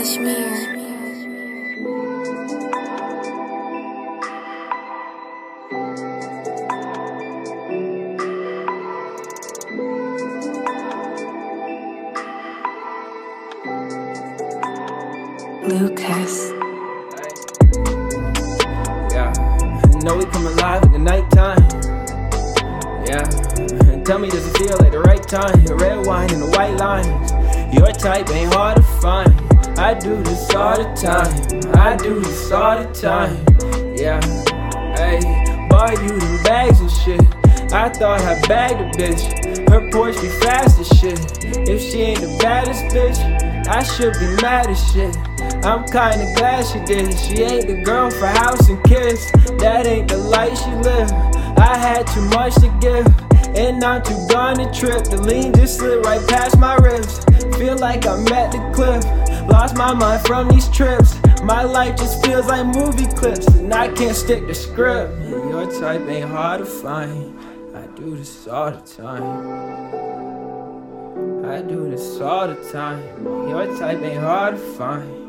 Cashmere. Lucas. Yeah, know we come alive in the nighttime. Yeah, and tell me, does it feel like the right time? Red wine and the white lines. Your type ain't hard to find. I do this all the time. I do this all the time. Yeah, hey, buy you them bags and shit. I thought I bagged a bitch. Her Porsche be fast as shit. If she ain't the baddest bitch, I should be mad as shit. I'm kinda glad she did. She ain't the girl for house and kids. That ain't the life she live. I had too much to give. And I'm too gone to trip. The lean just slid right past my ribs. Feel like I'm at the cliff. Lost my mind from these trips. My life just feels like movie clips. And I can't stick to script. Your type ain't hard to find. I do this all the time. I do this all the time. Your type ain't hard to find.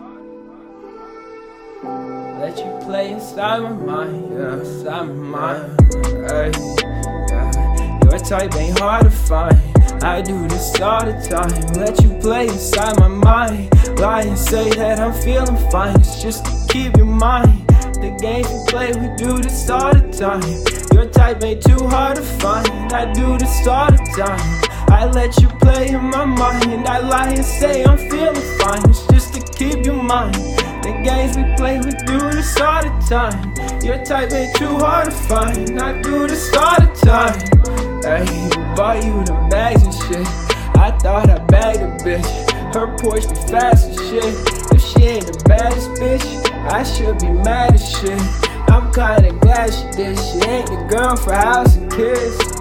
Let you play inside my mind, yeah, inside my mind. Ay, yeah. Your type ain't hard to find. I do this all the time. Let you play inside my mind. Lie and say that I'm feeling fine. It's just to keep your mind. The games we play, we do this all the time. Your type ain't too hard to find. I do this all the time. I let you play in my mind. I lie and say I'm feeling fine. It's just to keep your mind. The games we play, we do this all the time. Your type ain't too hard to find. I do this all the time. Hey, buy you the bags and shit. I thought I bagged a bitch. Her Porsche be fast as shit. If she ain't the baddest bitch, I should be mad as shit. I'm kinda glad she did. She ain't the girl for house and kids.